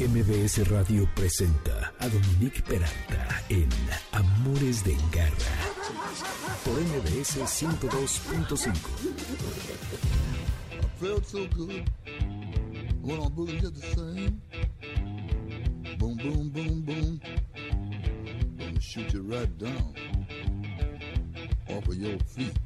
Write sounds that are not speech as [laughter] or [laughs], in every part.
MBS Radio presenta a Dominique Peralta en Amores de Garra por MBS 102.5. I felt so good when I'm the same. Boom, boom, boom, boom. Gonna shoot you right down off of your feet.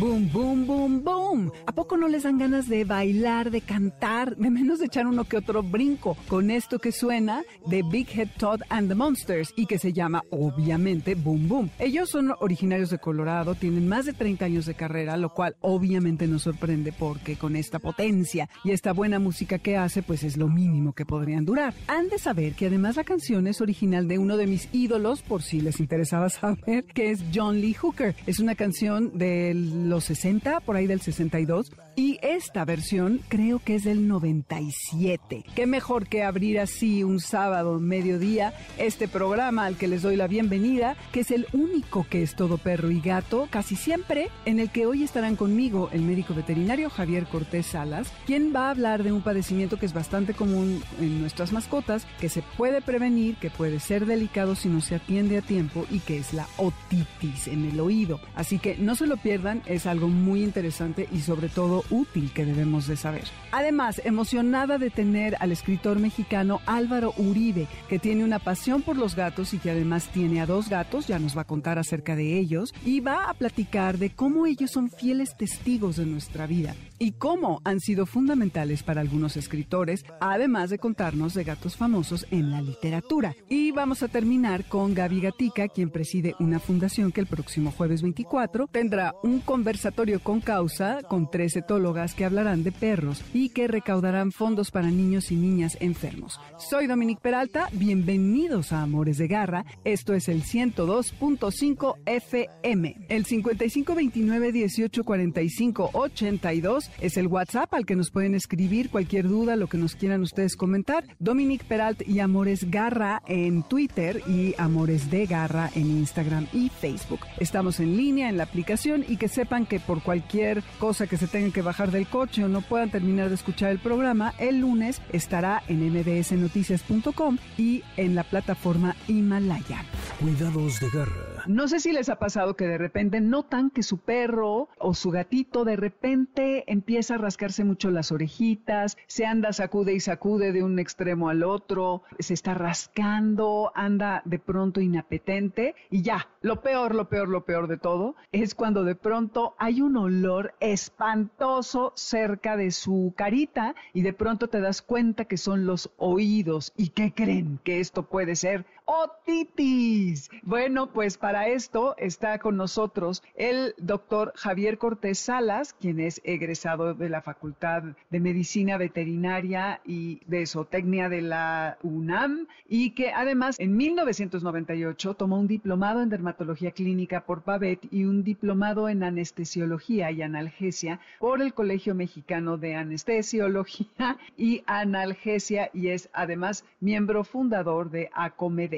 Boom, boom, boom, boom. ¿A poco no les dan ganas de bailar, de cantar, de menos de echar uno que otro brinco con esto que suena de Big Head Todd and the Monsters y que se llama obviamente Boom Boom? Ellos son originarios de Colorado, tienen más de 30 años de carrera, lo cual obviamente nos sorprende porque con esta potencia y esta buena música que hace, pues es lo mínimo que podrían durar. Han de saber que además la canción es original de uno de mis ídolos, por si les interesaba [laughs] saber, que es John Lee Hooker. Es una canción de los 60, por ahí del 62, y esta versión creo que es del 97. Qué mejor que abrir así un sábado mediodía este programa al que les doy la bienvenida, que es el único que es todo perro y gato, casi siempre, en el que hoy estarán conmigo el médico veterinario Javier Cortés Salas, quien va a hablar de un padecimiento que es bastante común en nuestras mascotas, que se puede prevenir, que puede ser delicado si no se atiende a tiempo y que es la otitis en el oído. Así que no se lo pierdan, es algo muy interesante y sobre todo útil que debemos de saber. Además, emocionada de tener al escritor mexicano Álvaro Uribe, que tiene una pasión por los gatos y que además tiene a dos gatos, ya nos va a contar acerca de ellos y va a platicar de cómo ellos son fieles testigos de nuestra vida y cómo han sido fundamentales para algunos escritores, además de contarnos de gatos famosos en la literatura. Y vamos a terminar con Gaby Gatica, quien preside una fundación que el próximo jueves 24 tendrá un conversatorio con causa con tres etólogas que hablarán de perros y que recaudarán fondos para niños y niñas enfermos. Soy Dominique Peralta, bienvenidos a Amores de Garra. Esto es el 102.5 FM. El 5529 1845 82 es el WhatsApp al que nos pueden escribir cualquier duda, lo que nos quieran ustedes comentar. Dominique Peralt y Amores Garra en Twitter y Amores de Garra en Instagram y Facebook. Estamos en línea en la aplicación y que sepan que por cualquier cosa que se tengan que bajar del coche o no puedan terminar de escuchar el programa, el lunes estará en mbsnoticias.com y en la plataforma Himalaya. Cuidados de garra. No sé si les ha pasado que de repente notan que su perro o su gatito de repente empieza a rascarse mucho las orejitas, se anda sacude y sacude de un extremo al otro, se está rascando, anda de pronto inapetente y ya, lo peor, lo peor, lo peor de todo es cuando de pronto hay un olor espantoso cerca de su carita y de pronto te das cuenta que son los oídos. ¿Y qué creen? Que esto puede ser otitis. Bueno, pues para esto está con nosotros el doctor Javier Cortés Salas, quien es egresado de la Facultad de Medicina Veterinaria y de Zootecnia de la UNAM y que además en 1998 tomó un diplomado en dermatología clínica por PAVET y un diplomado en anestesiología y analgesia por el Colegio Mexicano de Anestesiología y Analgesia y es además miembro fundador de ACOMED.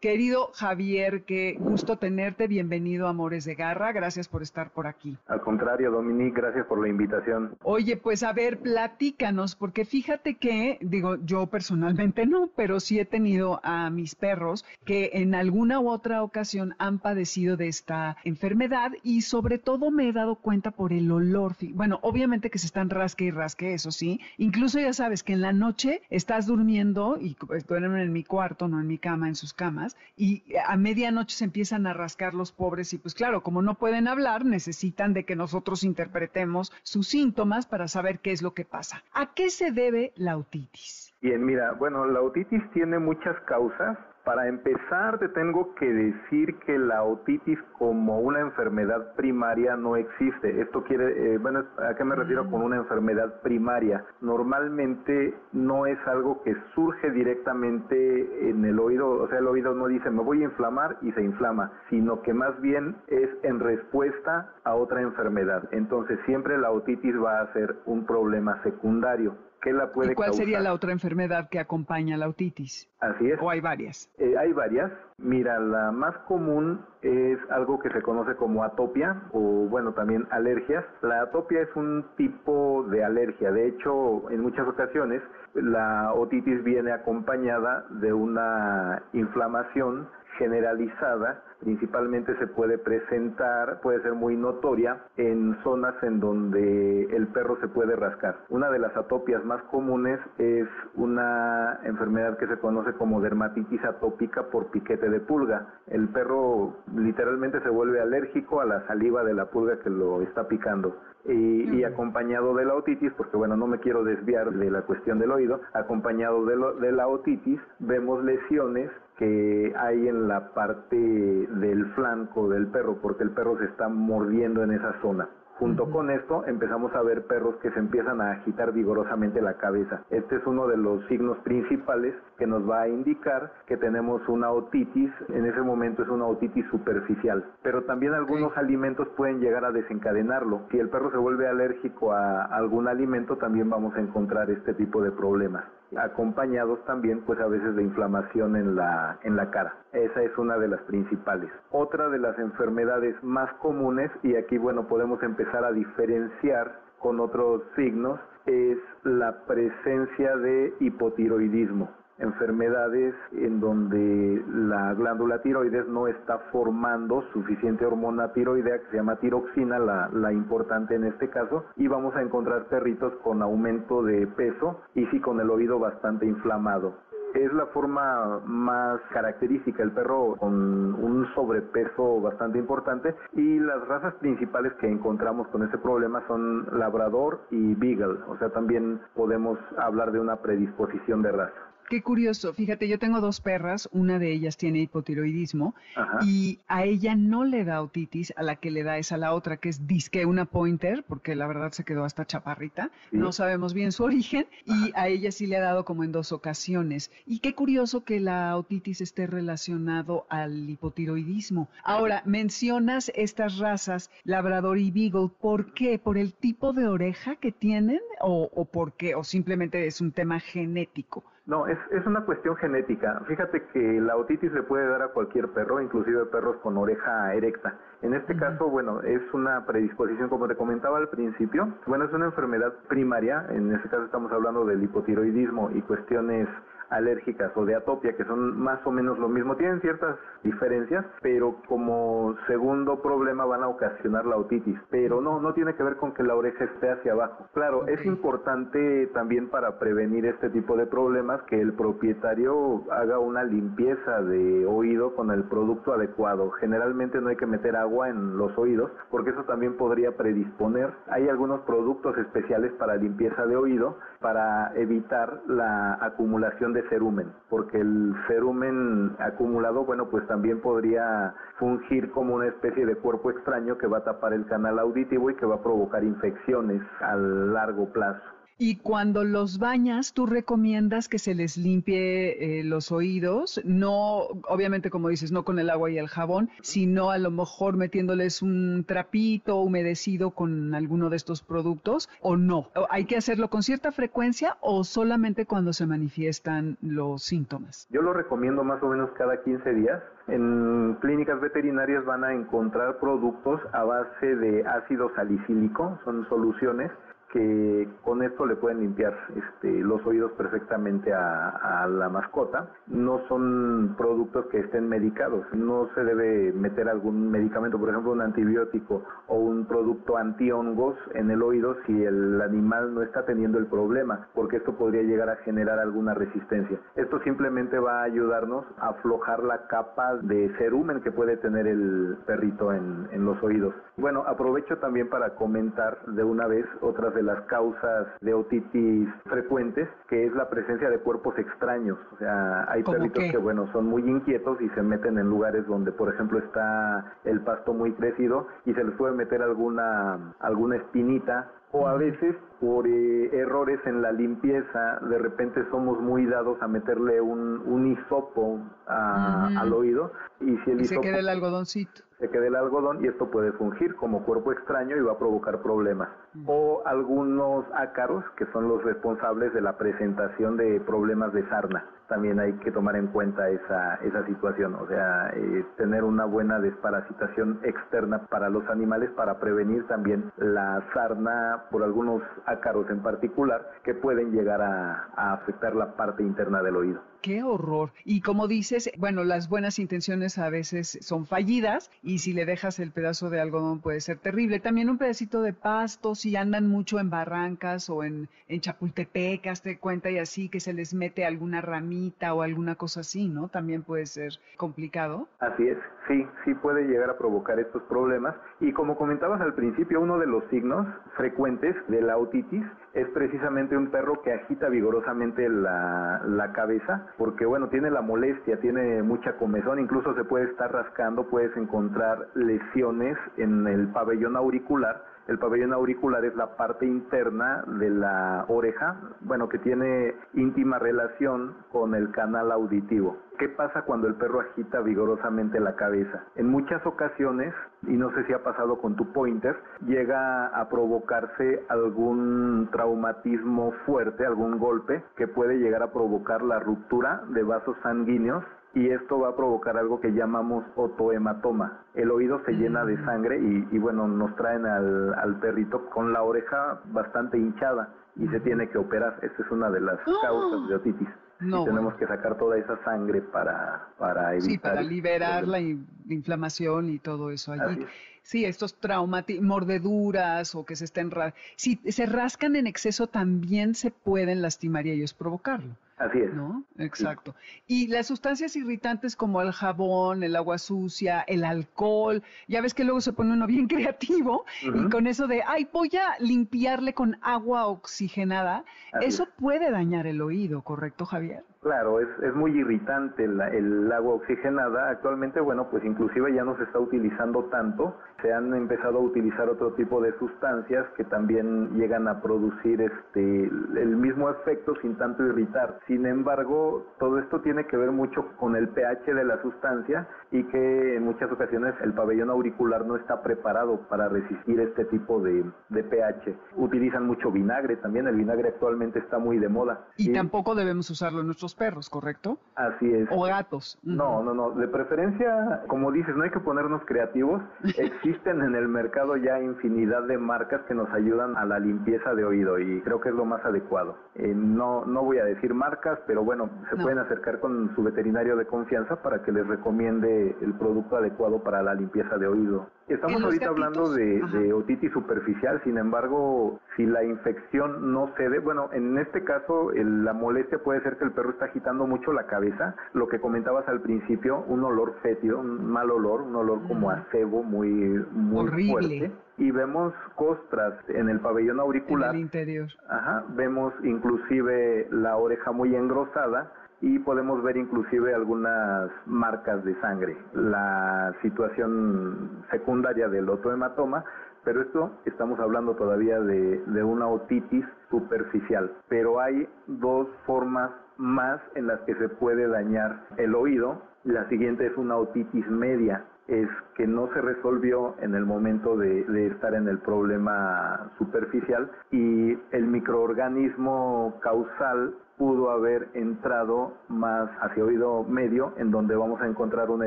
Querido Javier, qué gusto tenerte. Bienvenido a Amores de Garra. Gracias por estar por aquí. Al contrario, Dominique, gracias por la invitación. Oye, pues a ver, platícanos, porque fíjate que, digo, yo personalmente no, pero sí he tenido a mis perros que en alguna u otra ocasión han padecido de esta enfermedad y sobre todo me he dado cuenta por el olor. Bueno, obviamente que se están rasque y rasque, eso sí. Incluso ya sabes que en la noche estás durmiendo y pues, duermen en mi cuarto, no en mi cama, en sus camas y a medianoche se empiezan a rascar los pobres y pues claro, como no pueden hablar, necesitan de que nosotros interpretemos sus síntomas para saber qué es lo que pasa. ¿A qué se debe la otitis? Bien, mira, bueno, la otitis tiene muchas causas. Para empezar, te tengo que decir que la otitis como una enfermedad primaria no existe. Esto quiere, eh, bueno, ¿a qué me refiero con una enfermedad primaria? Normalmente no es algo que surge directamente en el oído, o sea, el oído no dice me voy a inflamar y se inflama, sino que más bien es en respuesta a otra enfermedad. Entonces siempre la otitis va a ser un problema secundario. ¿Qué la puede ¿Y cuál sería la otra enfermedad que acompaña la otitis? Así es. ¿O hay varias? Eh, hay varias. Mira, la más común es algo que se conoce como atopia o bueno, también alergias. La atopia es un tipo de alergia. De hecho, en muchas ocasiones la otitis viene acompañada de una inflamación generalizada, principalmente se puede presentar, puede ser muy notoria en zonas en donde el perro se puede rascar. Una de las atopias más comunes es una enfermedad que se conoce como dermatitis atópica por piquete de pulga. El perro literalmente se vuelve alérgico a la saliva de la pulga que lo está picando. Y, y acompañado de la otitis, porque bueno, no me quiero desviar de la cuestión del oído, acompañado de, lo- de la otitis, vemos lesiones que hay en la parte del flanco del perro, porque el perro se está mordiendo en esa zona. Junto con esto empezamos a ver perros que se empiezan a agitar vigorosamente la cabeza. Este es uno de los signos principales que nos va a indicar que tenemos una otitis. En ese momento es una otitis superficial. Pero también algunos alimentos pueden llegar a desencadenarlo. Si el perro se vuelve alérgico a algún alimento, también vamos a encontrar este tipo de problemas acompañados también pues a veces de inflamación en la en la cara. Esa es una de las principales. Otra de las enfermedades más comunes y aquí bueno podemos empezar a diferenciar con otros signos es la presencia de hipotiroidismo enfermedades en donde la glándula tiroides no está formando suficiente hormona tiroidea que se llama tiroxina, la, la importante en este caso, y vamos a encontrar perritos con aumento de peso y sí con el oído bastante inflamado. Es la forma más característica, el perro con un sobrepeso bastante importante y las razas principales que encontramos con este problema son labrador y beagle, o sea, también podemos hablar de una predisposición de raza. Qué curioso. Fíjate, yo tengo dos perras, una de ellas tiene hipotiroidismo Ajá. y a ella no le da otitis, a la que le da es a la otra, que es disque una pointer, porque la verdad se quedó hasta chaparrita. Sí. No sabemos bien su origen y a ella sí le ha dado como en dos ocasiones. Y qué curioso que la otitis esté relacionado al hipotiroidismo. Ahora, mencionas estas razas, labrador y beagle, ¿por qué? ¿Por el tipo de oreja que tienen o, o por qué? ¿O simplemente es un tema genético? No, es, es una cuestión genética. Fíjate que la otitis le puede dar a cualquier perro, inclusive perros con oreja erecta. En este caso, bueno, es una predisposición, como te comentaba al principio. Bueno, es una enfermedad primaria. En este caso estamos hablando del hipotiroidismo y cuestiones alérgicas o de atopia, que son más o menos lo mismo, tienen ciertas diferencias, pero como segundo problema van a ocasionar la otitis, pero no, no tiene que ver con que la oreja esté hacia abajo. Claro, es importante también para prevenir este tipo de problemas que el propietario haga una limpieza de oído con el producto adecuado. Generalmente no hay que meter agua en los oídos porque eso también podría predisponer. Hay algunos productos especiales para limpieza de oído para evitar la acumulación de cerumen, porque el cerumen acumulado, bueno, pues también podría fungir como una especie de cuerpo extraño que va a tapar el canal auditivo y que va a provocar infecciones a largo plazo. Y cuando los bañas, tú recomiendas que se les limpie eh, los oídos, no, obviamente como dices, no con el agua y el jabón, sino a lo mejor metiéndoles un trapito humedecido con alguno de estos productos, o no. ¿O ¿Hay que hacerlo con cierta frecuencia o solamente cuando se manifiestan los síntomas? Yo lo recomiendo más o menos cada 15 días. En clínicas veterinarias van a encontrar productos a base de ácido salicílico, son soluciones que con esto le pueden limpiar este, los oídos perfectamente a, la mascota. No son productos que estén medicados, no se debe meter algún medicamento, por ejemplo un antibiótico o un producto antihongos en el oído si el animal no está teniendo el problema, porque esto podría llegar a generar alguna resistencia. Esto simplemente va a ayudarnos a aflojar la capa de cerumen que puede tener el perrito en, en los oídos. Bueno, aprovecho también para comentar de una vez otras de las causas de otitis frecuentes, que es la presencia de cuerpos extraños. O sea, hay ¿Cómo perritos qué? que, bueno, son muy inquietos y se meten en lugares donde, por ejemplo, está el pasto muy crecido y se les puede meter alguna, alguna espinita o a veces por eh, errores en la limpieza, de repente somos muy dados a meterle un, un hisopo a- Ujú. al oído y si el Que se hisopo quede el algodoncito. Se quede el algodón y esto puede fungir como cuerpo extraño y va a provocar problemas. O algunos ácaros que son los responsables de la presentación de problemas de sarna. También hay que tomar en cuenta esa, esa situación, o sea, eh, tener una buena desparasitación externa para los animales para prevenir también la sarna por algunos ácaros en particular que pueden llegar a afectar la parte interna del oído. Qué horror. Y como dices, bueno, las buenas intenciones a veces son fallidas y si le dejas el pedazo de algodón puede ser terrible. También un pedacito de pasto, si andan mucho en barrancas o en, en Chapultepec, hazte cuenta y así que se les mete alguna ramita o alguna cosa así, ¿no? También puede ser complicado. Así es, sí, sí puede llegar a provocar estos problemas. Y como comentabas al principio, uno de los signos frecuentes de la otitis es precisamente un perro que agita vigorosamente la, la cabeza porque bueno, tiene la molestia, tiene mucha comezón, incluso se puede estar rascando, puedes encontrar lesiones en el pabellón auricular. El pabellón auricular es la parte interna de la oreja, bueno, que tiene íntima relación con el canal auditivo. ¿Qué pasa cuando el perro agita vigorosamente la cabeza? En muchas ocasiones, y no sé si ha pasado con tu pointer, llega a provocarse algún traumatismo fuerte, algún golpe, que puede llegar a provocar la ruptura de vasos sanguíneos y esto va a provocar algo que llamamos otohematoma. El oído se llena de mm. sangre y, bueno, nos traen al, al, perrito con la oreja bastante hinchada y se tiene que operar. Esta es una de las ¡Ah! causas de otitis. No, y tenemos que sacar toda esa sangre para, para evitar. Sí, para liberar la inflamación y todo eso allí. Sí, estos traumas, mordeduras o que se estén... Si se rascan en exceso también se pueden lastimar y ellos provocarlo. Así es. ¿No? Exacto. Y las sustancias irritantes como el jabón, el agua sucia, el alcohol, ya ves que luego se pone uno bien [laughs] creativo y con eso de, ay, voy a limpiarle con agua oxigenada, eso puede dañar el oído, ¿correcto, Javier? Claro, es, es muy irritante el, agua oxigenada. Actualmente, bueno, pues inclusive ya no se está utilizando tanto. Se han empezado a utilizar otro tipo de sustancias que también llegan a producir este el mismo efecto sin tanto irritar. Sin embargo, todo esto tiene que ver mucho con el pH de la sustancia y que en muchas ocasiones el pabellón auricular no está preparado para resistir este tipo de, de pH. Utilizan mucho vinagre también. El vinagre actualmente está muy de moda. Y, tampoco debemos usarlo en nuestros perros, ¿correcto? Así es. O gatos. No, no, no. De preferencia, como dices, no hay que ponernos creativos. [laughs] Existen en el mercado ya infinidad de marcas que nos ayudan a la limpieza de oído y creo que es lo más adecuado. Eh, no, no voy a decir marcas, pero bueno, se pueden acercar con su veterinario de confianza para que les recomiende el producto adecuado para la limpieza de oído. Estamos ahorita hablando de, otitis superficial, sin embargo, si la infección no cede, bueno, en este caso la molestia puede ser que el perro está agitando mucho la cabeza, lo que comentabas al principio, un olor fétido, un mal olor, un olor como a cebo muy, muy fuerte y vemos costras en el pabellón auricular. En el interior. Ajá, vemos inclusive la oreja muy engrosada y podemos ver inclusive algunas marcas de sangre. La situación secundaria del otohematoma, pero esto estamos hablando todavía de, una otitis superficial. Pero hay dos formas más en las que se puede dañar el oído. La siguiente es una otitis media, es que no se resolvió en el momento de, estar en el problema superficial y el microorganismo causal pudo haber entrado más hacia oído medio, en donde vamos a encontrar una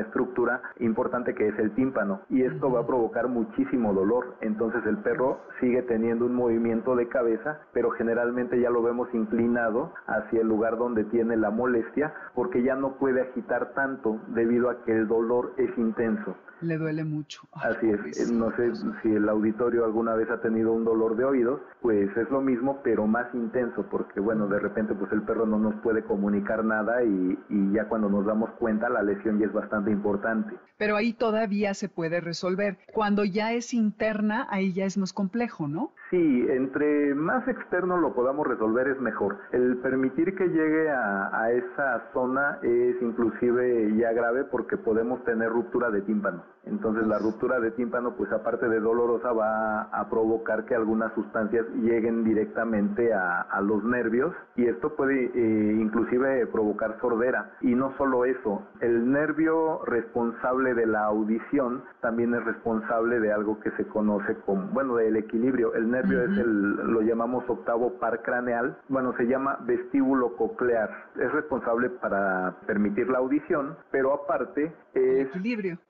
estructura importante que es el tímpano. Y esto va a provocar muchísimo dolor. Entonces el perro sigue teniendo un movimiento de cabeza, pero generalmente ya lo vemos inclinado hacia el lugar donde tiene la molestia, porque ya no puede agitar tanto debido a que el dolor es intenso le duele mucho. Así es, no sé si el auditorio alguna vez ha tenido un dolor de oídos, pues es lo mismo, pero más intenso, porque bueno, de repente pues el perro no nos puede comunicar nada y, y ya cuando nos damos cuenta la lesión ya es bastante importante. Pero ahí todavía se puede resolver. Cuando ya es interna, ahí ya es más complejo, ¿no? Sí, entre más externo lo podamos resolver es mejor. El permitir que llegue a, esa zona es inclusive ya grave porque podemos tener ruptura de tímpano. Entonces la ruptura de tímpano, pues aparte de dolorosa, va a provocar que algunas sustancias lleguen directamente a, los nervios y esto puede eh, inclusive provocar sordera. Y no solo eso, el nervio responsable de la audición también es responsable de algo que se conoce como, bueno, del equilibrio. El nervio es el, lo llamamos octavo par craneal, bueno, se llama vestíbulo coclear. Es responsable para permitir la audición, pero aparte es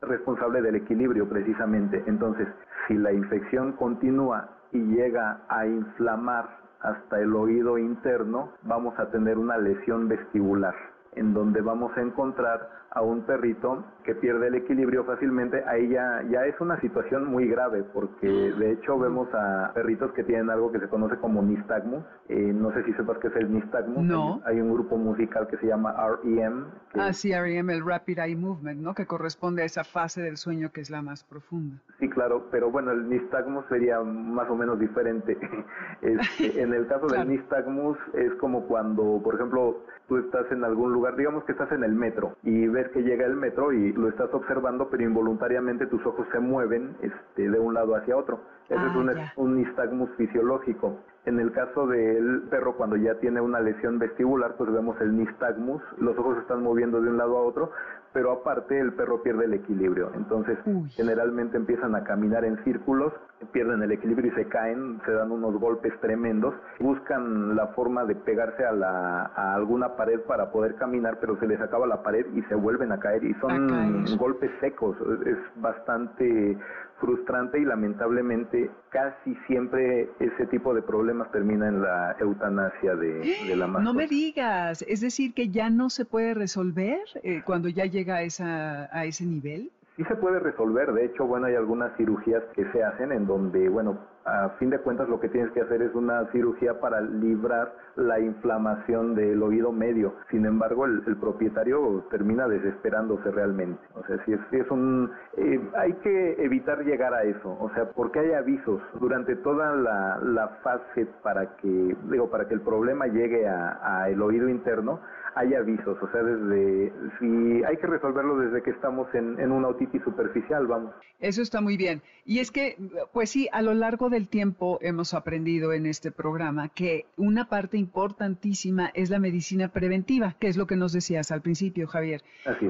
responsable del equilibrio precisamente. Entonces, si la infección continúa y llega a inflamar hasta el oído interno, vamos a tener una lesión vestibular, en donde vamos a encontrar a un perrito que pierde el equilibrio fácilmente, ahí ya, ya es una situación muy grave, porque de hecho vemos a perritos que tienen algo que se conoce como nistagmus. Eh, no sé si sepas qué es el nistagmus. No. Hay, un grupo musical que se llama REM. ah, sí, REM, el Rapid Eye Movement, ¿no? Que corresponde a esa fase del sueño que es la más profunda. Sí, claro, pero bueno, el nistagmus sería más o menos diferente. [laughs] Este, en el caso del nistagmus es como cuando, por ejemplo, tú estás en algún lugar, digamos que estás en el metro y ves que llega el metro y lo estás observando, pero involuntariamente tus ojos se mueven este, de un lado hacia otro. Ese es ah, un, un nistagmus fisiológico. En el caso del perro, cuando ya tiene una lesión vestibular, pues vemos el nistagmus, los ojos se están moviendo de un lado a otro, pero aparte el perro pierde el equilibrio. Entonces, generalmente empiezan a caminar en círculos, pierden el equilibrio y se caen, se dan unos golpes tremendos, buscan la forma de pegarse a, la, a alguna pared para poder caminar, pero se les acaba la pared y se vuelven a caer y son golpes secos. Es bastante frustrante y lamentablemente casi siempre ese tipo de problemas termina en la eutanasia de, la mascota. No me digas, es decir que ya no se puede resolver eh, cuando ya llega a, esa, a ese nivel. Sí se puede resolver, de hecho, bueno, hay algunas cirugías que se hacen en donde, bueno, a fin de cuentas lo que tienes que hacer es una cirugía para librar la inflamación del oído medio. Sin embargo, el, propietario termina desesperándose realmente. O sea, si es, un... Eh, hay que evitar llegar a eso. O sea, porque hay avisos durante toda la, la fase para que, digo, para que el problema llegue a, a el oído interno hay avisos, o sea, desde si hay que resolverlo desde que estamos en, en una otitis superficial, vamos. Eso está muy bien. Y es que, pues sí, a lo largo del tiempo hemos aprendido en este programa que una parte importantísima es la medicina preventiva, que es lo que nos decías al principio, Javier,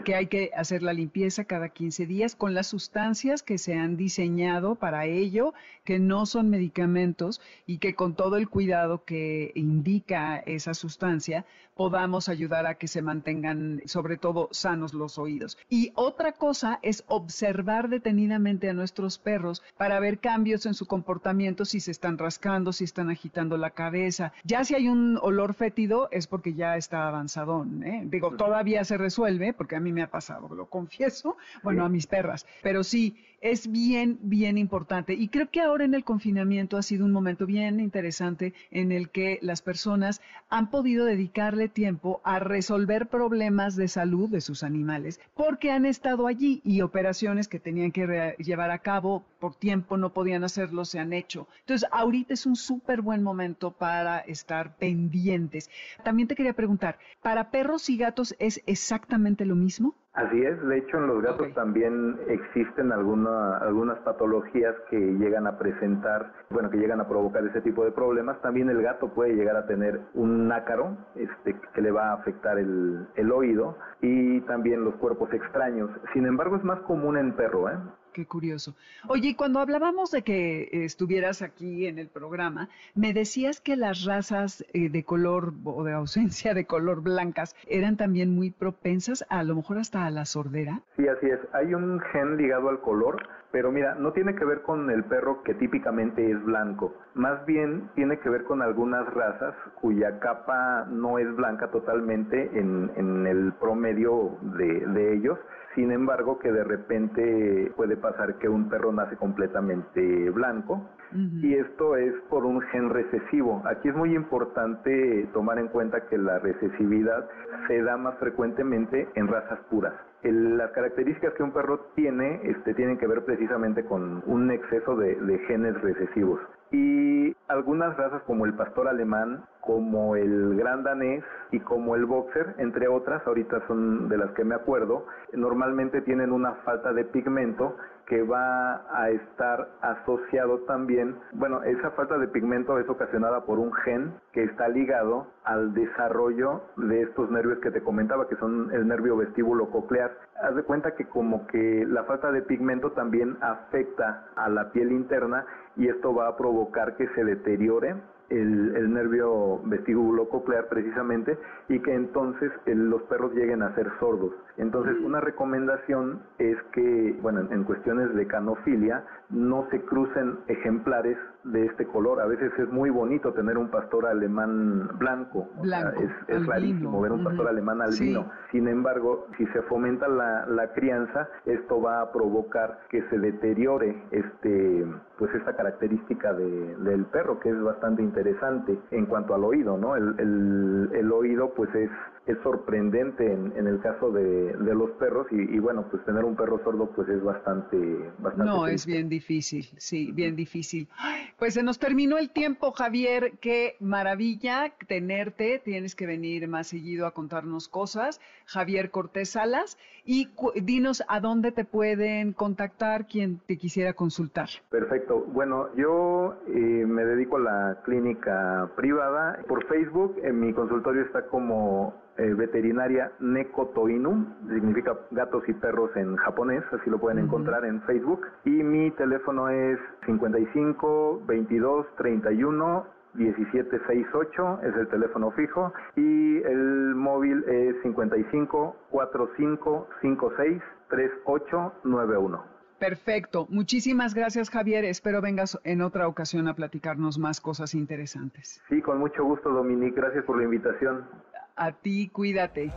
que hay que hacer la limpieza cada 15 días con las sustancias que se han diseñado para ello, que no son medicamentos y que con todo el cuidado que indica esa sustancia podamos ayudar a que se mantengan sobre todo sanos los oídos. Y otra cosa es observar detenidamente a nuestros perros para ver cambios en su comportamiento, si se están rascando, si están agitando la cabeza. Ya si hay un olor fétido es porque ya está avanzado. ¿eh? Digo, todavía se resuelve, porque a mí me ha pasado, lo confieso, bueno, a mis perras, pero sí, es bien, bien importante. Y creo que ahora en el confinamiento ha sido un momento bien interesante en el que las personas han podido dedicarle tiempo a resolver problemas de salud de sus animales porque han estado allí y operaciones que tenían que llevar a cabo por tiempo no podían hacerlo, se han hecho. Entonces, ahorita es un súper buen momento para estar pendientes. También te quería preguntar, ¿para perros y gatos es exactamente lo mismo? Así es, de hecho en los gatos también existen alguna, algunas patologías que llegan a presentar, bueno, que llegan a provocar ese tipo de problemas. También el gato puede llegar a tener un nácaro este, que le va a afectar el, el oído y también los cuerpos extraños. Sin embargo, es más común en perro, ¿eh? Qué curioso. Oye, cuando hablábamos de que estuvieras aquí en el programa, me decías que las razas eh, de color o de ausencia de color blancas eran también muy propensas a, lo mejor hasta a la sordera. Sí, así es. Hay un gen ligado al color, pero mira, no tiene que ver con el perro que típicamente es blanco. Más bien tiene que ver con algunas razas cuya capa no es blanca totalmente en, el promedio de, de ellos sin embargo, que de repente puede pasar que un perro nace completamente blanco y esto es por un gen recesivo. Aquí es muy importante tomar en cuenta que la recesividad se da más frecuentemente en razas puras. las características que un perro tiene este, tienen que ver precisamente con un exceso de, de genes recesivos y algunas razas como el pastor alemán, como el gran danés y como el boxer, entre otras, ahorita son de las que me acuerdo, normalmente tienen una falta de pigmento que va a estar asociado también, bueno, esa falta de pigmento es ocasionada por un gen que está ligado al desarrollo de estos nervios que te comentaba, que son el nervio vestíbulo coclear. Haz de cuenta que como que la falta de pigmento también afecta a la piel interna y esto va a provocar que se deteriore el, nervio vestíbulo coclear precisamente y que entonces los perros lleguen a ser sordos. Entonces una recomendación es que, bueno, en cuestiones de canofilia, no se crucen ejemplares de este color. A veces es muy bonito tener un pastor alemán blanco. es, rarísimo ver un pastor alemán albino. Sin embargo, si se fomenta la, la, crianza, esto va a provocar que se deteriore este, pues esta característica de, del perro, que es bastante interesante en cuanto al oído, ¿no? El, el, el oído, pues es es sorprendente en, en el caso de, de los perros y, bueno, pues tener un perro sordo pues es bastante... bastante no, es bien difícil, sí, bien difícil. Pues se nos terminó el tiempo, Javier, qué maravilla tenerte, tienes que venir más seguido a contarnos cosas. Javier Cortés Salas, y dinos a dónde te pueden contactar quien te quisiera consultar. Perfecto, bueno, yo eh, me dedico a la clínica privada. Por Facebook, en mi consultorio está como eh, veterinaria Neko Toinu, significa gatos y perros en japonés, así lo pueden encontrar en Facebook. Y mi teléfono es 55 22 31 1768 es el teléfono fijo y el móvil es 55 45 56 3891. Perfecto. Muchísimas gracias, Javier. Espero vengas en otra ocasión a platicarnos más cosas interesantes. Sí, con mucho gusto, Dominique. Gracias por la invitación. A ti, cuídate.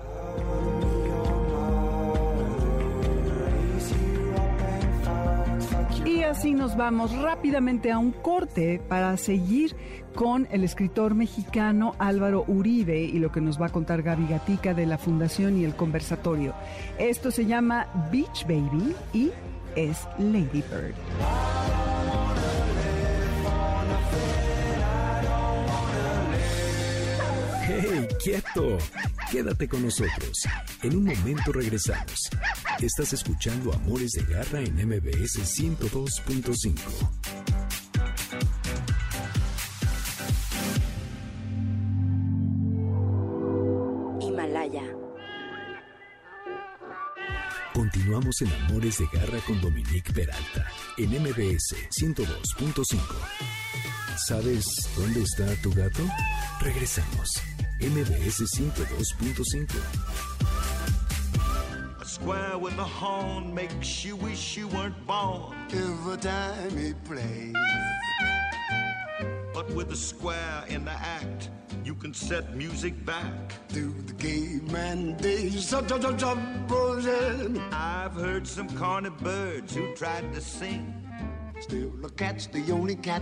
Así nos vamos rápidamente a un corte para seguir con el escritor mexicano Álvaro Uribe y lo que nos va a contar Gaby Gatica de la Fundación y el Conversatorio. Esto se llama Beach Baby y es Lady Bird. ¡Hey, quieto! Quédate con nosotros. En un momento regresamos. Estás escuchando Amores de Garra en MBS 102.5. Himalaya. Continuamos en Amores de Garra con Dominique Peralta en MBS 102.5. ¿Sabes dónde está tu gato? Regresamos. MBS 102.5. A square with a horn makes you wish you weren't born. Every time he plays. But with a square in the act, you can set music back. Through the caveman days. I've heard some corny birds who tried to sing. Still, the cat's the only cat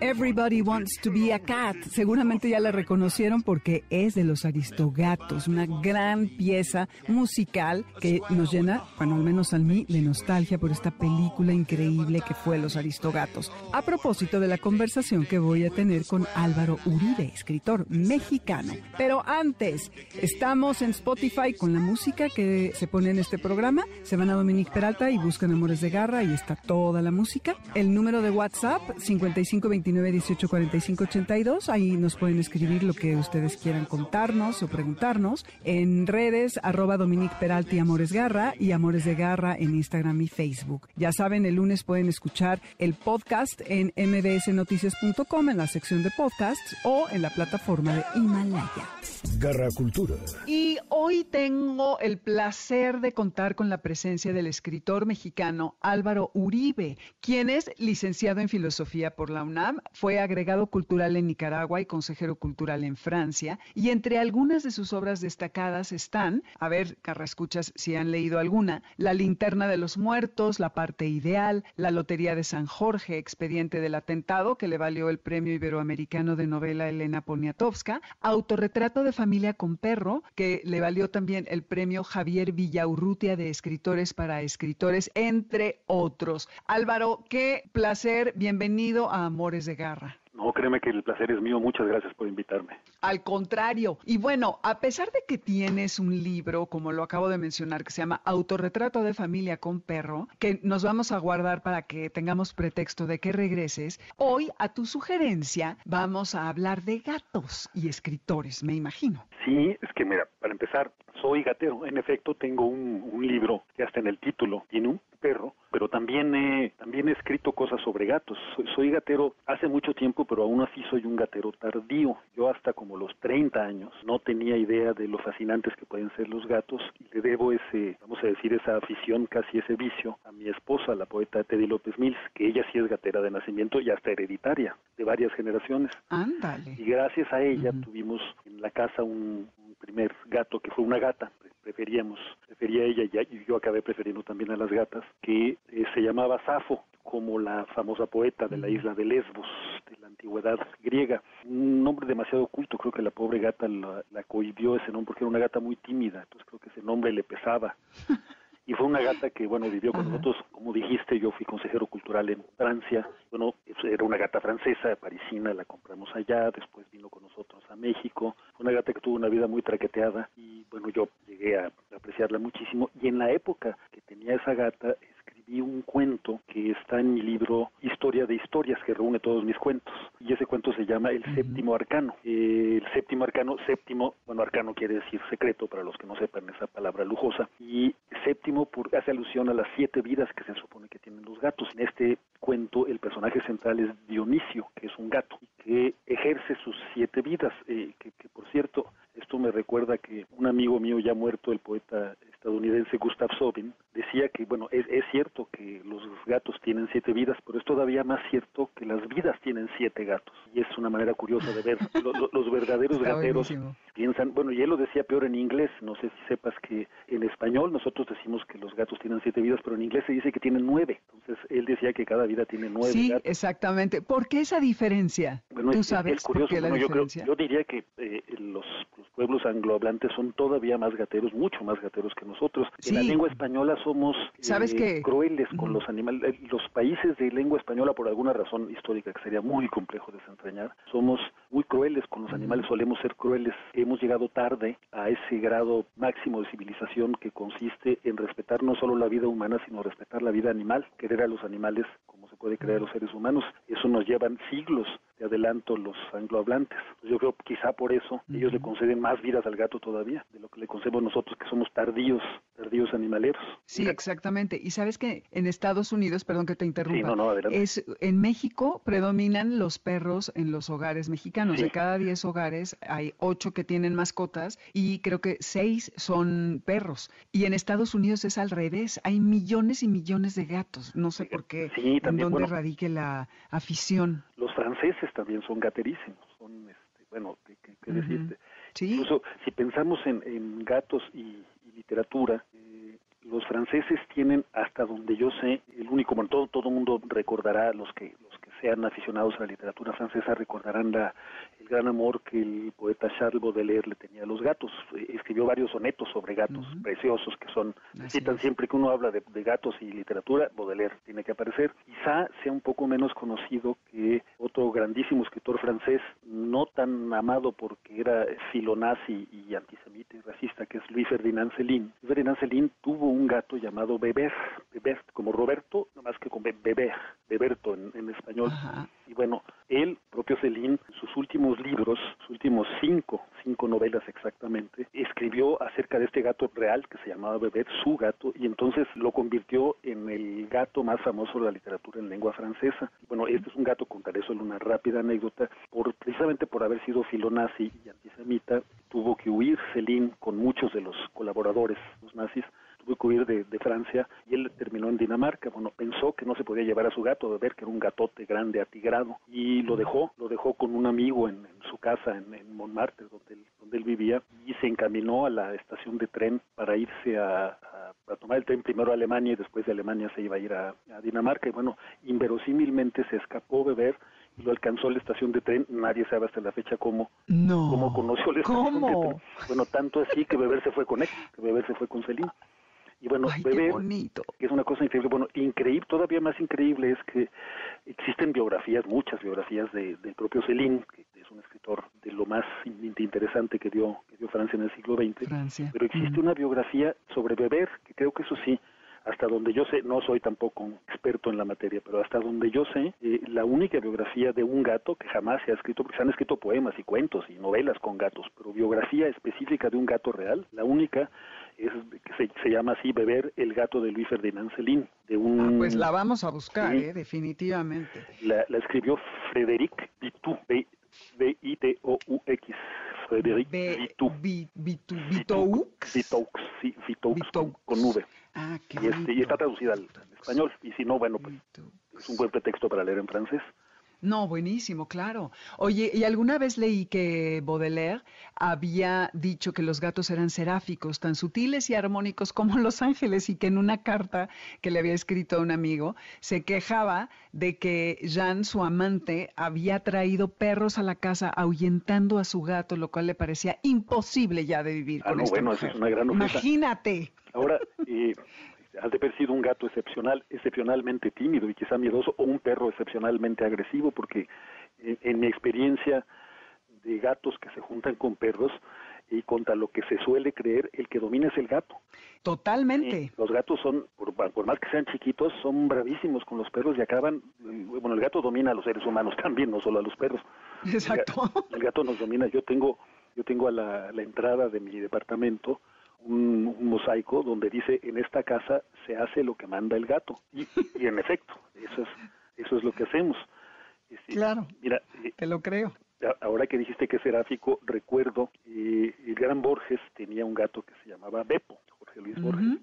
Everybody Wants to Be a Cat. Seguramente ya la reconocieron porque es de los Aristogatos, una gran pieza musical que nos llena, bueno, al menos a mí, de nostalgia por esta película increíble que fue Los Aristogatos. A propósito de la conversación que voy a tener con Álvaro Uribe, escritor mexicano. Pero antes, estamos en Spotify con la música que se pone en este programa. Se van a Dominique Peralta y buscan Amores de Garra y está toda la música. El número de WhatsApp 5529 18 82. Ahí nos pueden escribir lo que ustedes quieran contarnos o preguntarnos. En redes arroba Dominique Peralti Amores Garra y Amores de Garra en Instagram y Facebook. Ya saben, el lunes pueden escuchar el podcast en mbsnoticias.com en la sección de podcasts o en la plataforma de Himalaya. Garra Cultura. Y hoy tengo el placer de contar con la presencia del escritor mexicano Álvaro Uribe, quien es licenciado en Filosofía por la UNAM, fue agregado cultural en Nicaragua y consejero cultural en Francia, y entre algunas de sus obras destacadas están, a ver, carrascuchas si han leído alguna, La linterna de los muertos, La parte ideal, La lotería de San Jorge, Expediente del atentado, que le valió el Premio Iberoamericano de Novela Elena Poniatowska, Autorretrato de familia familia con perro, que le valió también el premio Javier Villaurrutia de Escritores para Escritores, entre otros. Álvaro, qué placer, bienvenido a Amores de Garra. No, créeme que el placer es mío. Muchas gracias por invitarme. Al contrario. Y bueno, a pesar de que tienes un libro, como lo acabo de mencionar, que se llama Autorretrato de familia con perro, que nos vamos a guardar para que tengamos pretexto de que regreses, hoy a tu sugerencia vamos a hablar de gatos y escritores, me imagino. Sí, es que mira, para empezar, soy gatero. En efecto, tengo un, un libro que hasta en el título tiene un perro, pero también he, también he escrito cosas sobre gatos. Soy, soy, gatero hace mucho tiempo, pero aún así soy un gatero tardío. Yo hasta como los 30 años no tenía idea de lo fascinantes que pueden ser los gatos y le debo ese, vamos a decir, esa afición, casi ese vicio a mi esposa, la poeta Teddy López Mills, que ella sí es gatera de nacimiento y hasta hereditaria de varias generaciones. Ándale. Y gracias a ella uh -huh. tuvimos en la casa un, un primer gato que fue una gata, preferíamos, prefería ella y yo acabé prefiriendo también a las gatas, que eh, se llamaba Safo, como la famosa poeta de la isla de Lesbos, de la antigüedad griega. Un nombre demasiado oculto, creo que la pobre gata la, la cohibió ese nombre porque era una gata muy tímida, entonces creo que ese nombre le pesaba. [laughs] y fue una gata que, bueno, vivió con Ajá. nosotros, como dijiste, yo fui consejero cultural en Francia, bueno, era una gata francesa, parisina, la compramos allá, después vino con nosotros a México, fue una gata que tuvo una vida muy traqueteada y, bueno, yo llegué a apreciarla muchísimo y en la época que tenía esa gata escribí un cuento que está en mi libro Historia de Historias, que reúne todos mis cuentos. Y ese cuento se llama El uh -huh. Séptimo Arcano. Eh, el séptimo arcano, séptimo, bueno, arcano quiere decir secreto para los que no sepan esa palabra lujosa. Y séptimo por, hace alusión a las siete vidas que se supone que tienen los gatos. En este cuento el personaje central es Dionisio, que es un gato, que ejerce sus siete vidas, eh, que, que por cierto, esto me recuerda que un amigo mío ya muerto, el poeta estadounidense Gustav Sobin, decía que, bueno, es, es, cierto que los gatos tienen siete vidas, pero es todavía más cierto que las vidas tienen siete gatos. Y es una manera curiosa de ver. los, los verdaderos [laughs] Está gateros buenísimo. piensan, bueno, y él lo decía peor en inglés, no sé si sepas que en español nosotros decimos que los gatos tienen siete vidas, pero en inglés se dice que tienen nueve. Entonces él decía que cada vida tiene nueve sí, gatos. exactamente. ¿Por qué esa diferencia? Bueno, ¿Tú es, sabes es curioso, por qué la bueno, yo, creo, yo diría que eh, los, los pueblos anglohablantes son todavía más gateros, mucho más gateros que nosotros. Sí. En la lengua española somos ¿Sabes eh, qué? crueles con los animales. Eh, Los países de lengua española, por alguna razón histórica que sería muy complejo desentrañar, somos muy crueles con los animales, solemos ser crueles. Hemos llegado tarde a ese grado máximo de civilización que consiste en respetar no solo la vida humana, sino respetar la vida animal, querer a los animales como se puede creer a los seres humanos. Eso nos llevan siglos de adelanto los anglohablantes. Yo creo quizá por eso ellos le conceden más vidas al gato todavía de lo que le concedemos nosotros que somos tardíos, tardíos animaleros. Sí, exactamente. Y sabes que en Estados Unidos, perdón que te interrumpa, Sí, no, no, es en México predominan los perros en los hogares mexicanos. Sí. De cada 10 hogares hay 8 que tienen mascotas y creo que 6 son perros. Y en Estados Unidos es al revés. Hay millones y millones de gatos. No sé por qué. Sí, en también, dónde bueno. radique la afición. Los franceses también son gaterísimos, son, este, bueno, ¿qué, qué- qué Ujú. decirte? Sí. Incluso si pensamos en, en gatos y literatura, eh, los franceses tienen, hasta donde yo sé, el único, bueno, todo todo mundo recordará, los que los que sean aficionados a la literatura francesa recordarán la, el gran amor que el poeta Charles Baudelaire le tenía a los gatos. Eh, escribió varios sonetos sobre gatos preciosos que son, citan siempre que uno habla de, de gatos y literatura, Baudelaire tiene que aparecer. Quizá sea un poco menos conocido que otro grandísimo escritor francés, no tan amado porque era filonazi y antisemita y racista, que es Luis Ferdinand Céline. Luis Ferdinand Céline tuvo un gato llamado Beber, Beber como Roberto, no más que con Be- Beber, Beberto en, en español. Y bueno, él, propio Celine, sus últimos libros, sus últimos cinco, cinco novelas exactamente, escribió acerca de este gato real que se llamaba Beber, su gato, y entonces lo convirtió en el gato más famoso de la literatura en lengua francesa. Bueno, este es un gato, contaré solo una rápida anécdota, por, precisamente por haber sido filonazi y antisemita, tuvo que huir Celine con muchos de los colaboradores, los nazis, tuvo que huir de, de Francia y él terminó en Dinamarca. Bueno, pensó que no se podía llevar a su gato, de ver que era un gatote grande, atigrado, y lo dejó, lo dejó con un amigo en, en su casa en, en Montmartre, donde él, donde él vivía, y se encaminó a la estación de tren para irse a, a- a tomar el tren primero a Alemania y después de Alemania se iba a ir a, a Dinamarca. Y bueno, inverosímilmente se escapó Beber lo alcanzó la estación de tren, nadie sabe hasta la fecha cómo, No. cómo conoció la estación ¿Cómo? de tren. Bueno, tanto así que Beber se fue con él, que Beber se fue con Celine. Y bueno, Ay, bonito. que es una cosa increíble, bueno, increíble, todavía más increíble es que existen biografías, muchas biografías de, del propio Celine, que es un escritor de lo más in- interesante que dio, que dio Francia en el siglo XX. Francia. Pero existe una biografía sobre Beber, que creo que eso sí, hasta donde yo sé, no soy tampoco un experto en la materia, pero hasta donde yo sé, eh, la única biografía de un gato que jamás se ha escrito, porque se han escrito poemas y cuentos y novelas con gatos, pero biografía específica de un gato real, la única es se, se llama así Beber, el gato de Luis Ferdinand Celine, de un... Ah, pues la vamos a buscar, Sí. ¿eh? definitivamente. la, la escribió Frédéric Vitou, B-I-T-O-U-X, Frédéric B- Vitou. Vi- Vitu- Vitoux. Vitoux, sí, Vitoux, con, con V. Ah, qué Y, este, y está traducida al, al español. Y si no, bueno, pues es un buen pretexto para leer en francés. No, buenísimo, claro. Oye, y alguna vez leí que Baudelaire había dicho que los gatos eran seráficos, tan sutiles y armónicos como los ángeles, y que en una carta que le había escrito a un amigo se quejaba de que Jean, su amante, había traído perros a la casa ahuyentando a su gato, lo cual le parecía imposible ya de vivir Ah, con no, esta bueno, eso es una gran ofensa. Imagínate. Ahora, eh, has de haber sido un gato excepcional, excepcionalmente tímido y quizá miedoso, o un perro excepcionalmente agresivo, porque en, en mi experiencia de gatos que se juntan con perros, y contra lo que se suele creer, el que domina es el gato. Totalmente. Los gatos son, por, por más que sean chiquitos, son bravísimos con los perros y acaban, eh, bueno, el gato domina a los seres humanos [laughs] también, no solo a los perros. Exacto. El, ga- el gato nos domina. Yo tengo, yo tengo a la, la entrada de mi departamento un, un mosaico donde dice en esta casa se hace lo que manda el gato y, y en efecto eso es eso es lo que hacemos. Este, Claro. Mira, eh, Te lo creo. ahora que dijiste que es seráfico, recuerdo eh, el gran Borges tenía un gato que se llamaba Beppo, Jorge Luis Borges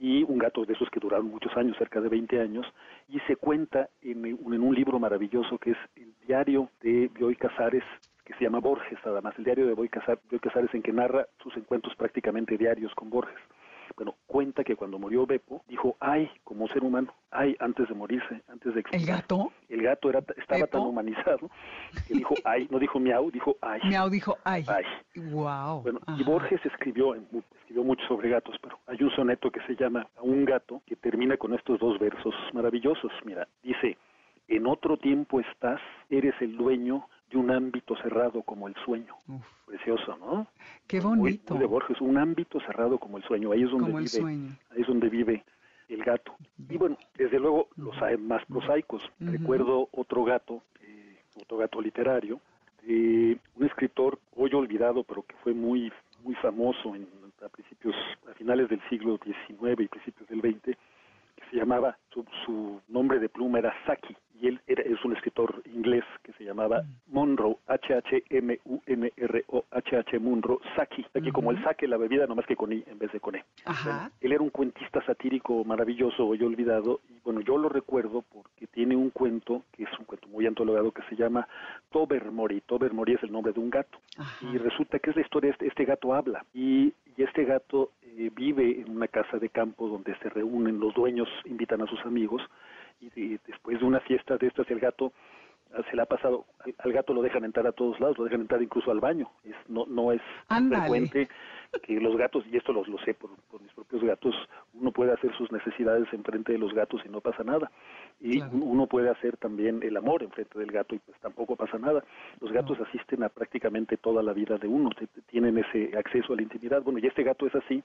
y un gato de esos que duraron muchos años, cerca de 20 años, y se cuenta en, un- en un libro maravilloso que es el diario de Bioy Casares, que se llama Borges, nada más, el diario de Bioy Casar- Bioy Casares, en que narra sus encuentros prácticamente diarios con Borges. Bueno, cuenta que cuando murió Beppo, dijo, ay, como ser humano, ay, antes de morirse, antes de ¿El expirar". gato? El gato era, estaba ¿Beppo? tan humanizado que dijo, ay, no dijo miau, dijo ay. Miau dijo, ay. Ay. Wow. Bueno, y Borges escribió, escribió mucho sobre gatos, pero hay un soneto que se llama A un gato que termina con estos dos versos maravillosos. Mira, dice, en otro tiempo estás, eres el dueño de un ámbito cerrado como el sueño. Precioso, ¿no? Qué bonito. muy de Borges, un ámbito cerrado como el sueño. Ahí es donde Como el vive, sueño. ahí es donde vive el gato. Y bueno, desde luego los hay más prosaicos. Recuerdo otro gato, eh, otro gato literario, de un escritor hoy olvidado, pero que fue muy muy famoso en, a principios, a finales del siglo XIX y principios del XX, que se llamaba, su, su nombre de pluma era Saki, y él era, es un escritor inglés que se llamaba Monroe, H-H-M-U-N-R-O, H-H Munro, Saki, aquí como el saque, la bebida, nomás que con I en vez de con E. Ajá. Él era un cuentista satírico maravilloso, hoy olvidado, y bueno, yo lo recuerdo porque tiene un cuento, que es un cuento muy antologado, que se llama Tobermory. Tobermory es el nombre de un gato. Ajá. Y resulta que es la historia, este, este gato habla, y, y este gato eh, vive en una casa de campo donde se reúnen, los dueños invitan a sus amigos, y de- después de una fiesta de estas, el gato ah, se le ha pasado, al- al gato lo dejan entrar a todos lados, lo dejan entrar incluso al baño. Es, no, no es frecuente que los gatos, y esto los, lo sé por, por mis propios gatos, uno puede hacer sus necesidades enfrente de los gatos y no pasa nada. Y Claro. uno puede hacer también el amor enfrente del gato y pues tampoco pasa nada. Los gatos asisten a prácticamente toda la vida de uno, tienen ese acceso a la intimidad. Bueno, y este gato es así,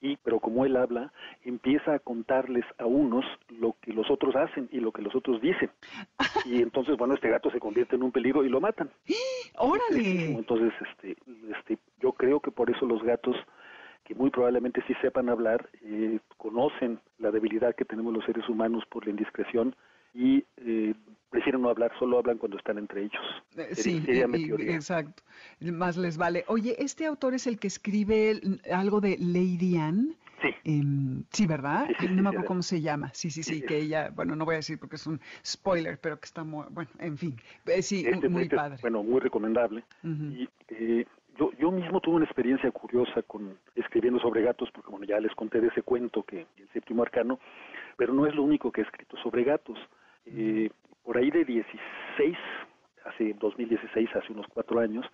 y pero como él habla, empieza a contarles a unos lo que los otros hacen y lo que los otros dicen. [laughs] Y entonces, bueno, este gato se convierte en un peligro y lo matan. [gasps] ¡Órale! Entonces, este, este, yo creo que por eso los gatos, que muy probablemente sí sepan hablar, eh, conocen la debilidad que tenemos los seres humanos por la indiscreción y eh, prefieren no hablar, solo hablan cuando están entre ellos. Eh, Sí, y- exacto. Más les vale. Oye, este autor es el que escribe algo de Lady Anne. Sí. Em, sí, ¿verdad? Sí, sí, Ay, no me acuerdo cómo se llama. Sí, sí, sí, que ella, bueno, no voy a decir porque es un spoiler, pero que está muy, bueno, en fin. Eh, sí, Este- muy este es, padre. bueno, muy recomendable. Y eh, yo, yo mismo tuve una experiencia curiosa con escribiendo sobre gatos, porque bueno, ya les conté de ese cuento que el séptimo arcano, pero no es lo único que he escrito sobre gatos. Eh, por ahí de 2016, hace 2016, hace unos cuatro años,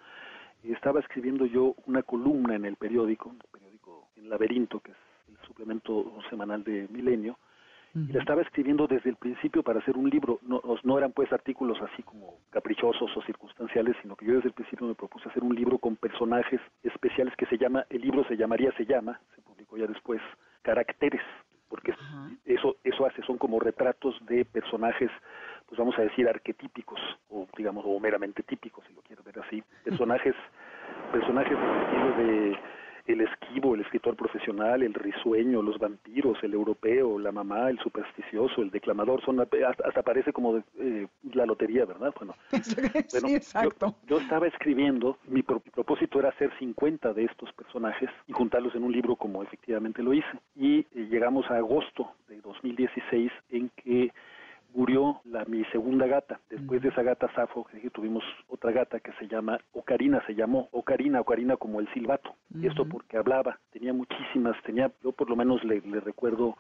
estaba escribiendo yo una columna en el periódico, el periódico en Laberinto, que es el suplemento semanal de Milenio, y la estaba escribiendo desde el principio para hacer un libro. No, no eran pues artículos así como caprichosos o circunstanciales, sino que yo desde el principio me propuse hacer un libro con personajes especiales que se llama, el libro se llamaría, se llama, se publicó ya después, Caracteres, porque eso, eso hace, son como retratos de personajes, pues vamos a decir, arquetípicos, o digamos, o meramente típicos, si lo quiero ver así, [laughs] personajes, personajes de el esquivo, el escritor profesional, el risueño, los vampiros, el europeo, la mamá, el supersticioso, el declamador, son hasta, parece como eh, la lotería, ¿verdad? Bueno, [laughs] sí, exacto. Yo, estaba escribiendo, mi, propósito era hacer 50 de estos personajes y juntarlos en un libro como efectivamente lo hice. Y eh, llegamos a agosto de 2016 en que murió la, mi segunda gata. Después de esa gata Safo, que tuvimos otra gata que se llama Ocarina, se llamó Ocarina, Ocarina como el silbato. Y esto porque hablaba, tenía muchísimas, tenía, yo por lo menos le, recuerdo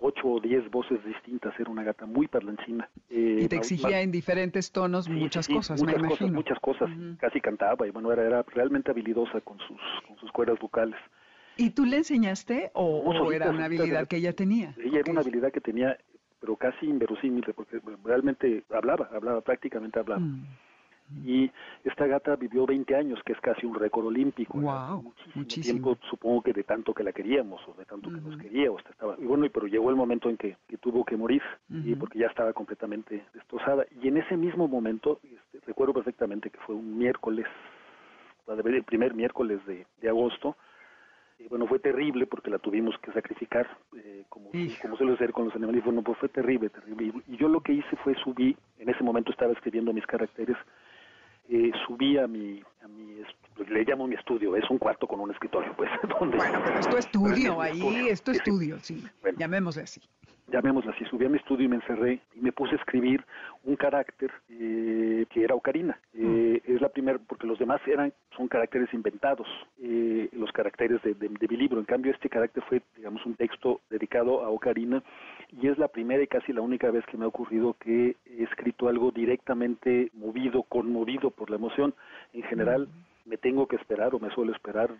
ocho o diez voces distintas, era una gata muy parlanchina. Eh, y te exigía en diferentes tonos muchas cosas, muchas me cosas, Muchas cosas, casi cantaba y bueno, era, era realmente habilidosa con sus, con sus cuerdas vocales. ¿Y tú le enseñaste o, era una habilidad que ella tenía? Ella era una habilidad que tenía pero casi inverosímil, porque realmente hablaba, hablaba, prácticamente hablaba. Mm. Y esta gata vivió 20 años, que es casi un récord olímpico. Wow, muchísimo, tiempo, supongo que de tanto que la queríamos o de tanto que nos quería. O estaba, y bueno, pero llegó el momento en que, tuvo que morir, y porque ya estaba completamente destrozada. Y en ese mismo momento, este, recuerdo perfectamente que fue un miércoles, el primer miércoles de agosto, y bueno, fue terrible porque la tuvimos que sacrificar, eh, como, como suele ser con los animales. Bueno, pues fue terrible, terrible. Y, yo lo que hice fue subí, en ese momento estaba escribiendo mis caracteres, eh, subí a mi, a mi, le llamo mi estudio, es un cuarto con un escritorio, pues. [laughs] Donde, bueno, pero es tu estudio, ahí es tu estudio, sí, llamémosle así llamémosla así, subí a mi estudio y me encerré y me puse a escribir un carácter eh, que era Ocarina. Eh, es la primera, porque los demás eran son caracteres inventados, eh, los caracteres de, de, mi libro. En cambio, este carácter fue, digamos, un texto dedicado a Ocarina y es la primera y casi la única vez que me ha ocurrido que he escrito algo directamente movido, conmovido por la emoción. En general, me tengo que esperar o me suelo esperar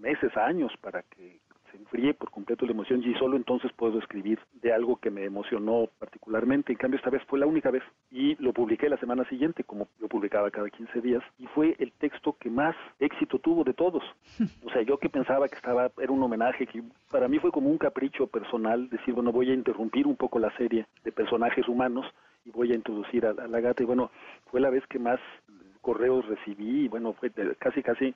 meses, años para que enfríe por completo la emoción y solo entonces puedo escribir de algo que me emocionó particularmente. En cambio, esta vez fue la única vez y lo publiqué la semana siguiente, como lo publicaba cada 15 días, y fue el texto que más éxito tuvo de todos. O sea, yo que pensaba que estaba, era un homenaje, que para mí fue como un capricho personal, decir, bueno, voy a interrumpir un poco la serie de personajes humanos y voy a introducir a, a la gata. Y bueno, fue la vez que más correos recibí y bueno, fue casi, casi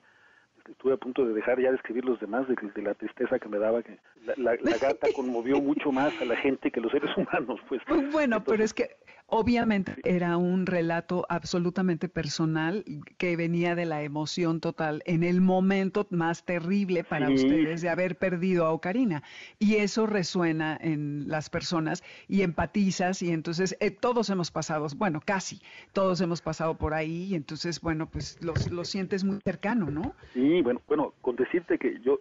estuve a punto de dejar ya de escribir los demás de, de la tristeza que me daba que la, gata conmovió mucho más a la gente que los seres [laughs] humanos pues. Bueno pero es que obviamente era un relato absolutamente personal que venía de la emoción total en el momento más terrible para ustedes de haber perdido a Ocarina. Y eso resuena en las personas y empatizas y entonces eh, todos hemos pasado bueno casi todos hemos pasado por ahí y entonces bueno pues lo, lo sientes muy cercano no sí bueno, bueno, con decirte que yo,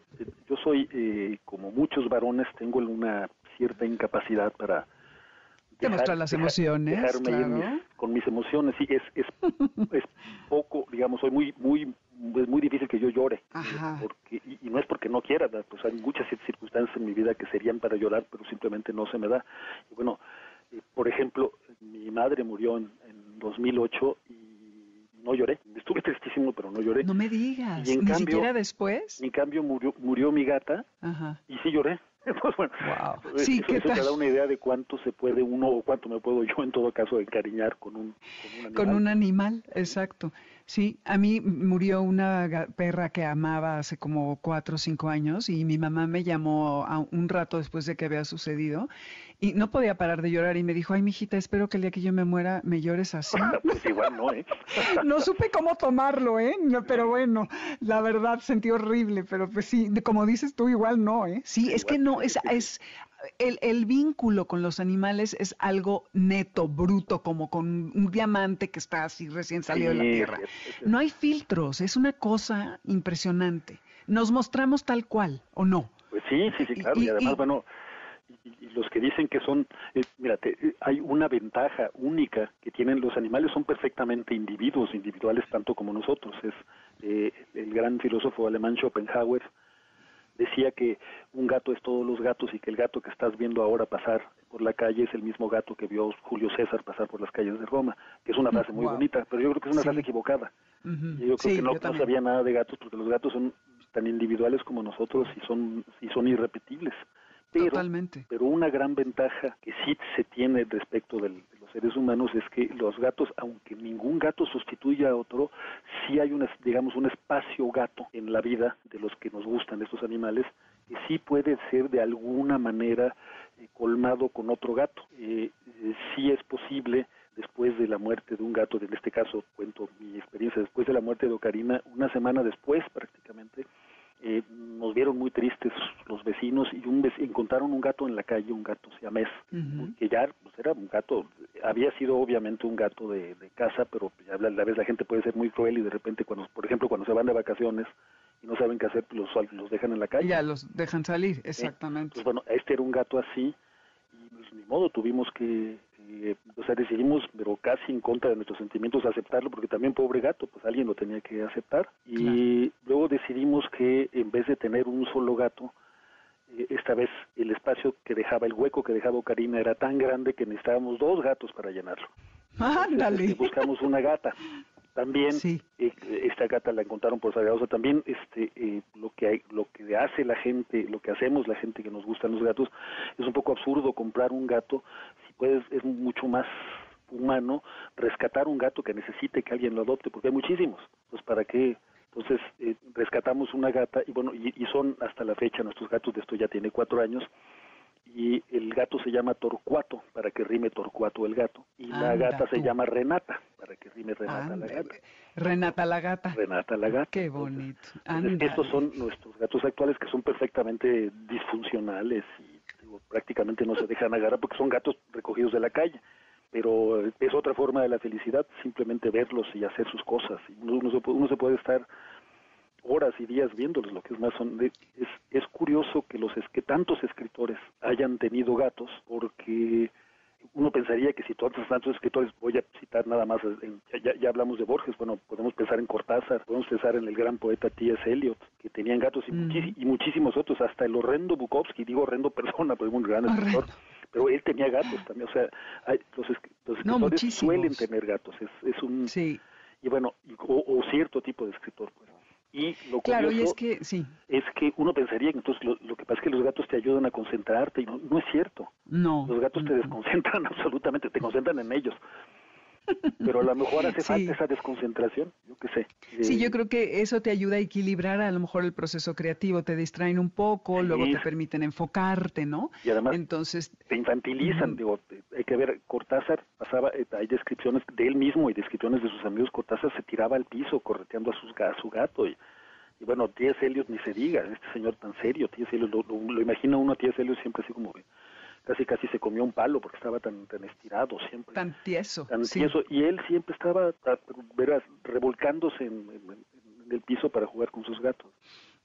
yo soy, eh, como muchos varones, tengo una cierta incapacidad para demostrar las emociones, con mis emociones, sí, es, es, [laughs] es poco, digamos, soy muy, muy, es muy difícil que yo llore, porque, y, no es porque no quiera, pues hay muchas circunstancias en mi vida que serían para llorar, pero simplemente no se me da. Y bueno, eh, por ejemplo, mi madre murió en, en 2008 y no lloré. Estuve tristísimo, pero no lloré. No me digas, ni siquiera después. En cambio, murió, murió mi gata y sí lloré. Entonces, [laughs] bueno, sí, eso, eso te da una idea de cuánto se puede uno o cuánto me puedo yo en todo caso encariñar con un, con un animal. Con un animal, exacto. Sí, a mí murió una perra que amaba hace como cuatro o cinco años y mi mamá me llamó a un rato después de que había sucedido y no podía parar de llorar y me dijo, ay, mijita, espero que el día que yo me muera me llores así. [laughs] pues igual no, ¿eh? [laughs] no supe cómo tomarlo, ¿eh? pero bueno, la verdad sentí horrible, pero pues sí, como dices tú, igual no, ¿eh? Sí, es que no, es, es el, el, vínculo con los animales es algo neto, bruto, como con un diamante que está así recién salido de la tierra. No hay filtros, es una cosa impresionante. Nos mostramos tal cual, ¿o no? Pues sí, sí, sí, claro. Y, además, bueno, y, los que dicen que son, eh, mírate, eh, hay una ventaja única que tienen los animales, son perfectamente individuos, individuales tanto como nosotros. Es eh, el gran filósofo alemán Schopenhauer decía que un gato es todos los gatos y que el gato que estás viendo ahora pasar por la calle es el mismo gato que vio Julio César pasar por las calles de Roma, que es una frase muy bonita, pero yo creo que es una frase equivocada. Yo creo que no, no, sabía nada de gatos porque los gatos son tan individuales como nosotros y son, y son irrepetibles. Pero, Totalmente. pero una gran ventaja que sí se tiene respecto de los seres humanos es que los gatos, aunque ningún gato sustituya a otro, sí hay un, digamos, un espacio gato en la vida de los que nos gustan estos animales, que sí puede ser de alguna manera eh, colmado con otro gato. Eh, eh, sí es posible después de la muerte de un gato, en este caso cuento mi experiencia, después de la muerte de Ocarina, una semana después prácticamente, eh, nos vieron muy tristes los vecinos y un encontraron un gato en la calle, un gato siamés, que ya pues, era un gato, había sido obviamente un gato de, casa, pero a la, vez la gente puede ser muy cruel y de repente, cuando por ejemplo, cuando se van de vacaciones y no saben qué hacer, pues, los, los dejan en la calle. Ya los dejan salir, exactamente. Pues bueno, este era un gato así y pues, ni modo, tuvimos que o sea, decidimos, pero casi en contra de nuestros sentimientos, aceptarlo, porque también pobre gato, pues alguien lo tenía que aceptar. Y luego decidimos que en vez de tener un solo gato, eh, esta vez el espacio que dejaba, el hueco que dejaba Karina era tan grande que necesitábamos dos gatos para llenarlo. Ándale. Este, buscamos una gata. También eh, esta gata la encontraron por Zaragoza. También este eh, lo que hay, lo que hace la gente, lo que hacemos la gente que nos gustan los gatos, es un poco absurdo comprar un gato. Si puedes, es mucho más humano rescatar un gato que necesite que alguien lo adopte, porque hay muchísimos. Pues para qué entonces eh, rescatamos una gata y bueno, y, y, son hasta la fecha nuestros gatos, de esto ya tiene cuatro años, y el gato se llama Torcuato, para que rime Torcuato el gato, y la gata se llama Renata, para que rime Renata la gata. Renata la gata. Renata la gata. Qué bonito. estos son nuestros gatos actuales que son perfectamente disfuncionales y prácticamente no se dejan agarrar porque son gatos recogidos de la calle pero es otra forma de la felicidad, simplemente verlos y hacer sus cosas. Uno, uno se puede estar horas y días viéndolos, lo que es más son es, es curioso que los que tantos escritores hayan tenido gatos porque uno pensaría que si todos tantos escritores, voy a citar nada más, ya, ya, hablamos de Borges, bueno, podemos pensar en Cortázar, podemos pensar en el gran poeta T.S. Eliot, que tenían gatos y, y, muchísimos otros, hasta el horrendo Bukowski, digo horrendo [laughs] persona, porque es un gran escritor, pero él tenía gatos también, o sea, los, escritores suelen tener gatos, es, es un... Sí. Y bueno, o, cierto tipo de escritor, pues. Y lo claro, y es que, sí. es que uno pensaría que entonces lo, que pasa es que los gatos te ayudan a concentrarte y no, no es cierto. No. Los gatos te desconcentran [laughs] absolutamente, te concentran en ellos pero a lo mejor hace falta esa desconcentración, yo qué sé. Sí, yo creo que eso te ayuda a equilibrar a lo mejor el proceso creativo, te distraen un poco, luego te permiten enfocarte, ¿no? Y además Entonces, te infantilizan, digo, hay que ver, Cortázar pasaba, eh, hay descripciones de él mismo y descripciones de sus amigos, Cortázar se tiraba al piso correteando a, sus, su gato y, y bueno, T.S. Eliot ni se diga, este señor tan serio, T.S. Eliot, lo, lo, imagina uno a T.S. Eliot siempre así como casi casi se comió un palo porque estaba tan, tan estirado siempre. Tan tieso. Tan tieso. Y él siempre estaba, verás, revolcándose en, el piso para jugar con sus gatos.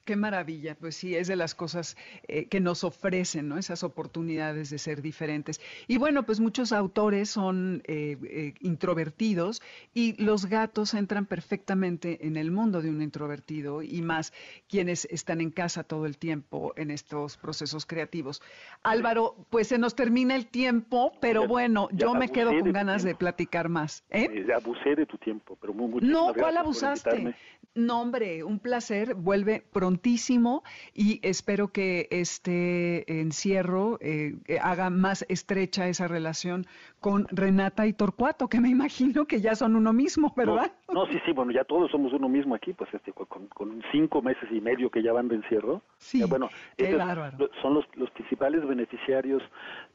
Qué maravilla, pues sí, es de las cosas eh, que nos ofrecen, ¿no? Esas oportunidades de ser diferentes. Y bueno, pues muchos autores son eh, eh, introvertidos y los gatos entran perfectamente en el mundo de un introvertido y más quienes están en casa todo el tiempo en estos procesos creativos. Álvaro, pues se nos termina el tiempo, pero bueno, yo me quedo con ganas de platicar más. ¿eh? abusé de tu tiempo, pero muy, No, ¿cuál abusaste? No, hombre, un placer. Vuelve prontísimo y espero que este encierro eh, haga más estrecha esa relación con Renata y Torcuato, que me imagino que ya son uno mismo, ¿verdad? No, sí, sí, bueno, ya todos somos uno mismo aquí, pues este, con, cinco meses y medio que ya van de encierro. Sí, bueno, son los, los principales beneficiarios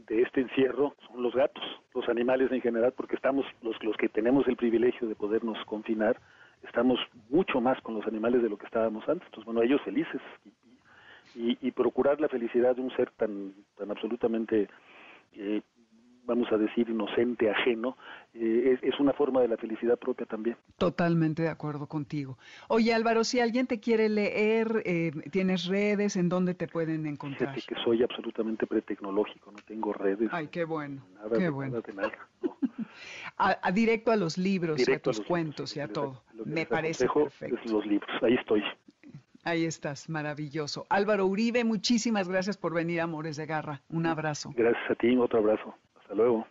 de este encierro, son los gatos, los animales en general, porque estamos, los, los que tenemos el privilegio de podernos confinar, estamos mucho más con los animales de lo que estábamos antes. Entonces, bueno, ellos felices y, y, procurar la felicidad de un ser tan, tan absolutamente eh, vamos a decir, inocente, ajeno, eh, es, una forma de la felicidad propia también. Totalmente de acuerdo contigo. Oye Álvaro, si alguien te quiere leer, eh, ¿tienes redes? ¿En dónde te pueden encontrar? Fíjate que soy absolutamente pretecnológico, no tengo redes. Ay, qué bueno. Nada, qué bueno. nada, [laughs] a, directo a los libros, a tus cuentos y a todo. Me parece perfecto. los libros, ahí estoy. Ahí estás, maravilloso. Álvaro Uribe, muchísimas gracias por venir Amores de Garra. Un abrazo. Gracias a ti, otro abrazo. Hasta luego.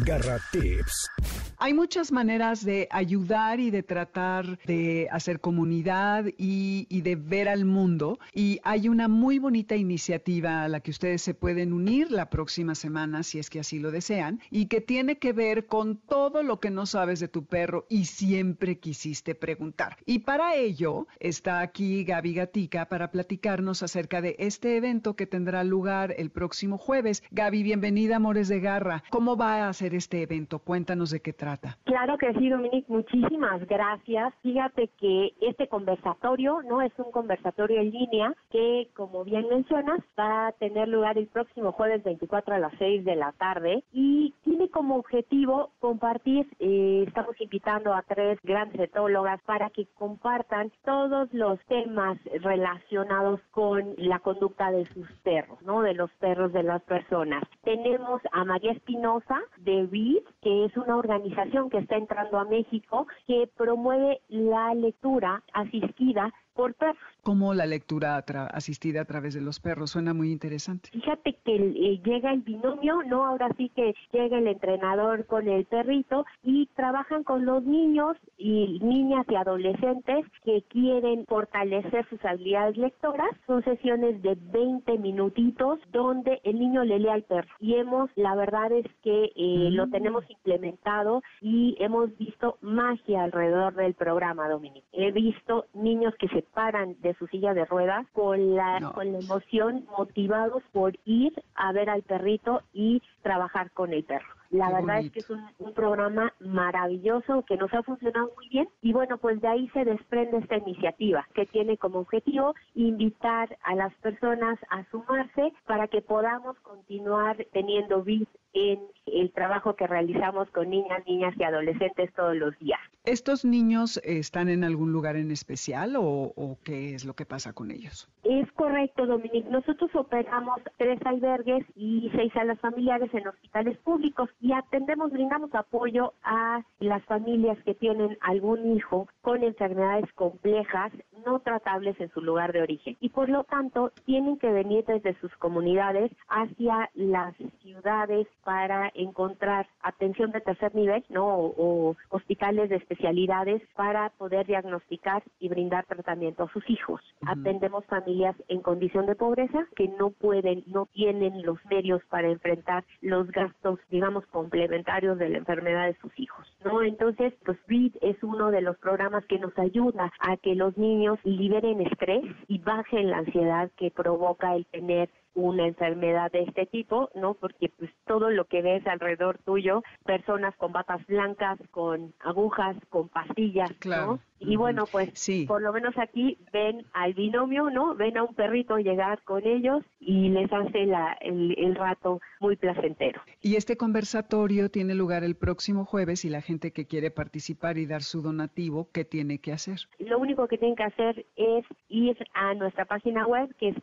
Garra Tips. Hay muchas maneras de ayudar y de tratar de hacer comunidad y, de ver al mundo. Y hay una muy bonita iniciativa a la que ustedes se pueden unir la próxima semana, si es que así lo desean, y que tiene que ver con todo lo que no sabes de tu perro y siempre quisiste preguntar. Y para ello está aquí Gaby Gatica para platicarnos acerca de este evento que tendrá lugar el próximo jueves. Gaby, bienvenida, Amores de Garra. ¿Cómo va a ser este evento? Cuéntanos de qué trata. Claro que sí, Dominique, muchísimas gracias. Fíjate que este conversatorio no es un conversatorio en línea que, como bien mencionas, va a tener lugar el próximo jueves 24 a las 6 de la tarde y tiene como objetivo compartir, eh, estamos invitando a tres grandes etólogas para que compartan todos los temas relacionados con la conducta de sus perros, ¿no? De los perros de las personas. Tenemos a María Espinosa de BID, que es una organización que está entrando a México que promueve la lectura asistida por perros. Como la lectura asistida a través de los perros, suena muy interesante. Fíjate que eh, llega el binomio, ¿no? Ahora sí que llega el entrenador con el perrito y trabajan con los niños y niñas y adolescentes que quieren fortalecer sus habilidades lectoras. Son sesiones de 20 minutitos donde el niño le lee al perro. Y hemos, la verdad es que eh, lo mm. tenemos implementado y hemos visto magia alrededor del programa, Dominique. He visto niños que se paran de su silla de ruedas con la, con la emoción, motivados por ir a ver al perrito y trabajar con el perro. La verdad es que es un, programa maravilloso que nos ha funcionado muy bien y bueno, pues de ahí se desprende esta iniciativa que tiene como objetivo invitar a las personas a sumarse para que podamos continuar teniendo vida en el trabajo que realizamos con niñas, niñas y adolescentes todos los días. ¿Estos niños están en algún lugar en especial o, qué es lo que pasa con ellos? Es correcto, Dominique. Nosotros operamos tres albergues y seis salas familiares en hospitales públicos y atendemos, brindamos apoyo a las familias que tienen algún hijo con enfermedades complejas no tratables en su lugar de origen y por lo tanto tienen que venir desde sus comunidades hacia las ciudades para encontrar atención de tercer nivel, ¿no? O, hospitales de especialidades para poder diagnosticar y brindar tratamiento a sus hijos. Atendemos familias en condición de pobreza que no pueden, no tienen los medios para enfrentar los gastos, digamos, complementarios de la enfermedad de sus hijos, ¿no? Entonces, pues BREED es uno de los programas que nos ayuda a que los niños liberen estrés y bajen la ansiedad que provoca el tener una enfermedad de este tipo, ¿no? Porque pues todo lo que ves alrededor tuyo, personas con batas blancas, con agujas, con pastillas, ¿no? Y bueno, pues sí. por lo menos aquí ven al binomio, ¿no? Ven a un perrito llegar con ellos y les hace la, el, el rato muy placentero. Y este conversatorio tiene lugar el próximo jueves y la gente que quiere participar y dar su donativo, ¿qué tiene que hacer? Lo único que tienen que hacer es ir a nuestra página web que es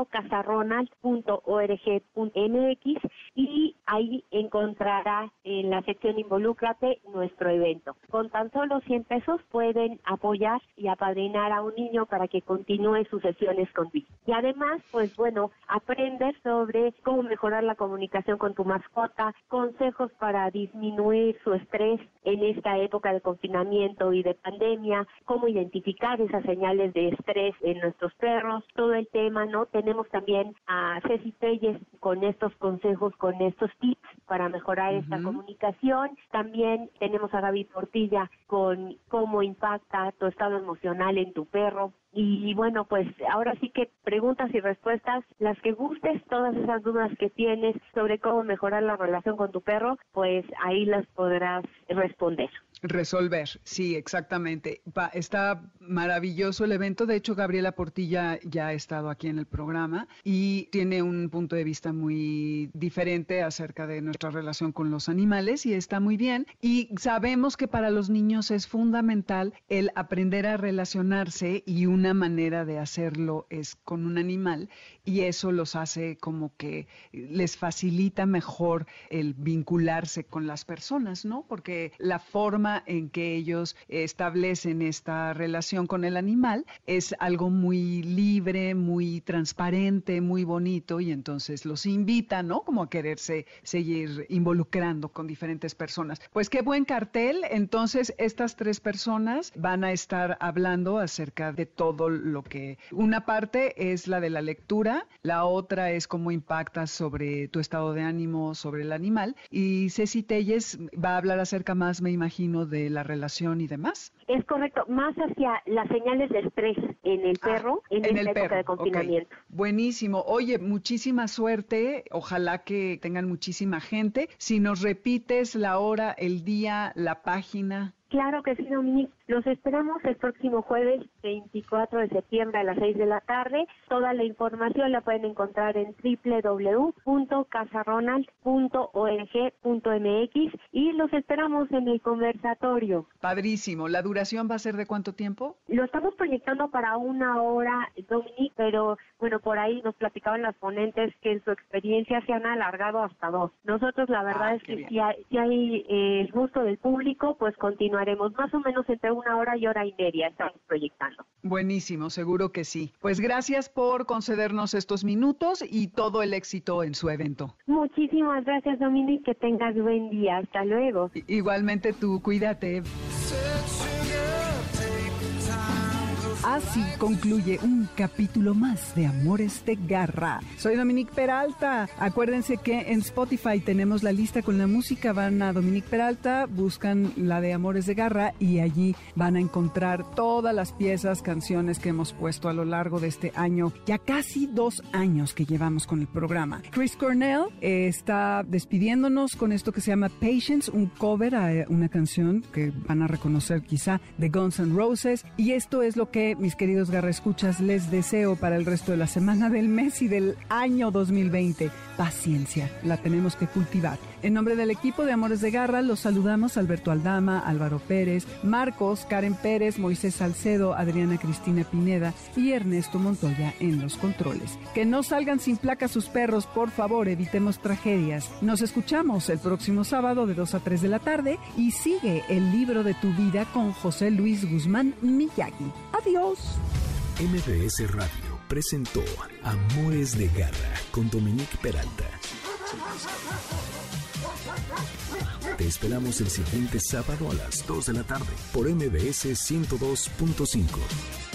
www.casarronald.org.mx y ahí encontrará en la sección Involúcrate nuestro evento. Con tan solo 100 pesos pueden apoyar y apadrinar a un niño para que continúe sus sesiones contigo. Y además, pues bueno, aprender sobre cómo mejorar la comunicación con tu mascota, consejos para disminuir su estrés en esta época de confinamiento y de pandemia, cómo identificar esas señales de estrés en nuestros perros, todo el tema, ¿no? Tenemos también a Ceci Pérez con estos consejos, con estos tips para mejorar esta comunicación. También tenemos a Gaby Portilla con cómo impacta tu estado emocional en tu perro. Y, bueno, pues ahora sí que preguntas y respuestas, las que gustes, todas esas dudas que tienes sobre cómo mejorar la relación con tu perro, pues ahí las podrás responder. Resolver, sí, exactamente. está maravilloso el evento. De hecho, Gabriela Portilla ya ha estado aquí en el programa y tiene un punto de vista muy diferente acerca de nuestra relación con los animales y está muy bien. Y sabemos que para los niños es fundamental el aprender a relacionarse y una manera de hacerlo es con un animal y eso los hace como que les facilita mejor el vincularse con las personas, ¿no? Porque la forma en que ellos establecen esta relación con el animal es algo muy libre, muy transparente, muy bonito y entonces los invita, ¿no? Como a quererse seguir involucrando con diferentes personas. Pues qué buen cartel. Entonces estas tres personas van a estar hablando acerca de todo lo que... Una parte es la de la lectura, la otra es cómo impacta sobre tu estado de ánimo, sobre el animal y Ceci Telles va a hablar acerca más, me imagino, de la relación y demás. Es correcto, más hacia las señales de estrés en el ah, perro en, esta época de confinamiento. Buenísimo. Oye, muchísima suerte. Ojalá que tengan muchísima gente. Si nos repites la hora, el día, la página. Claro que sí, Dominique. Los esperamos el próximo jueves 24 de septiembre a las 6 de la tarde. Toda la información la pueden encontrar en www.casaronald.org.mx y los esperamos en el conversatorio. Padrísimo. ¿La duración va a ser de cuánto tiempo? Lo estamos proyectando para una hora, Dominique, pero bueno, por ahí nos platicaban las ponentes que en su experiencia se han alargado hasta dos. Nosotros la verdad ah, es que si hay, si hay eh, gusto del público, pues continuaremos más o menos entre una hora y hora y media estamos proyectando. Buenísimo, seguro que sí. Pues gracias por concedernos estos minutos y todo el éxito en su evento. Muchísimas gracias, Dominique. Que tengas buen día. Hasta luego. Igualmente tú, cuídate. Así concluye un capítulo más de Amores de Garra. Soy Dominique Peralta. Acuérdense que en Spotify tenemos la lista con la música. Van a Dominique Peralta, buscan la de Amores de Garra y allí van a encontrar todas las piezas, canciones que hemos puesto a lo largo de este año. Ya casi dos años que llevamos con el programa. Chris Cornell está despidiéndonos con esto que se llama Patience, un cover a eh, una canción que van a reconocer quizá de Guns N' Roses. Y esto es lo que mis queridos escuchas les deseo para el resto de la semana del mes y del año 2020. Paciencia, la tenemos que cultivar. En nombre del equipo de Amores de Garra, los saludamos Alberto Aldama, Álvaro Pérez, Marcos, Karen Pérez, Moisés Salcedo, Adriana Cristina Pineda y Ernesto Montoya en los controles. Que no salgan sin placa sus perros, por favor, evitemos tragedias. Nos escuchamos el próximo sábado de 2 a 3 de la tarde y sigue el libro de tu vida con José Luis Guzmán Miyagi. Adiós. MBS Radio presentó Amores de Garra con Dominique Peralta. Te esperamos el siguiente sábado a las 2 de la tarde por MBS 102.5.